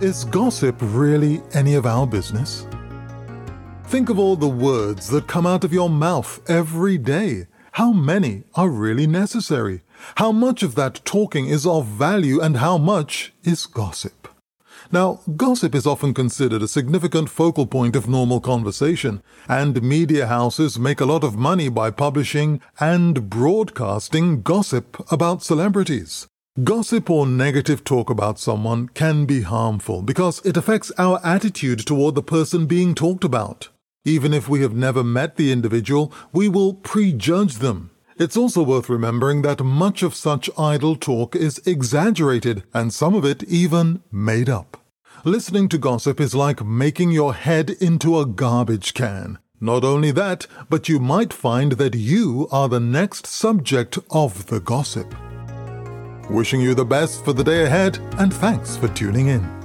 Is gossip really any of our business? Think of all the words that come out of your mouth every day. How many are really necessary? How much of that talking is of value and how much is gossip? Now, gossip is often considered a significant focal point of normal conversation, and media houses make a lot of money by publishing and broadcasting gossip about celebrities. Gossip or negative talk about someone can be harmful because it affects our attitude toward the person being talked about. Even if we have never met the individual, we will prejudge them. It's also worth remembering that much of such idle talk is exaggerated and some of it even made up. Listening to gossip is like making your head into a garbage can. Not only that, but you might find that you are the next subject of the gossip. Wishing you the best for the day ahead, and thanks for tuning in.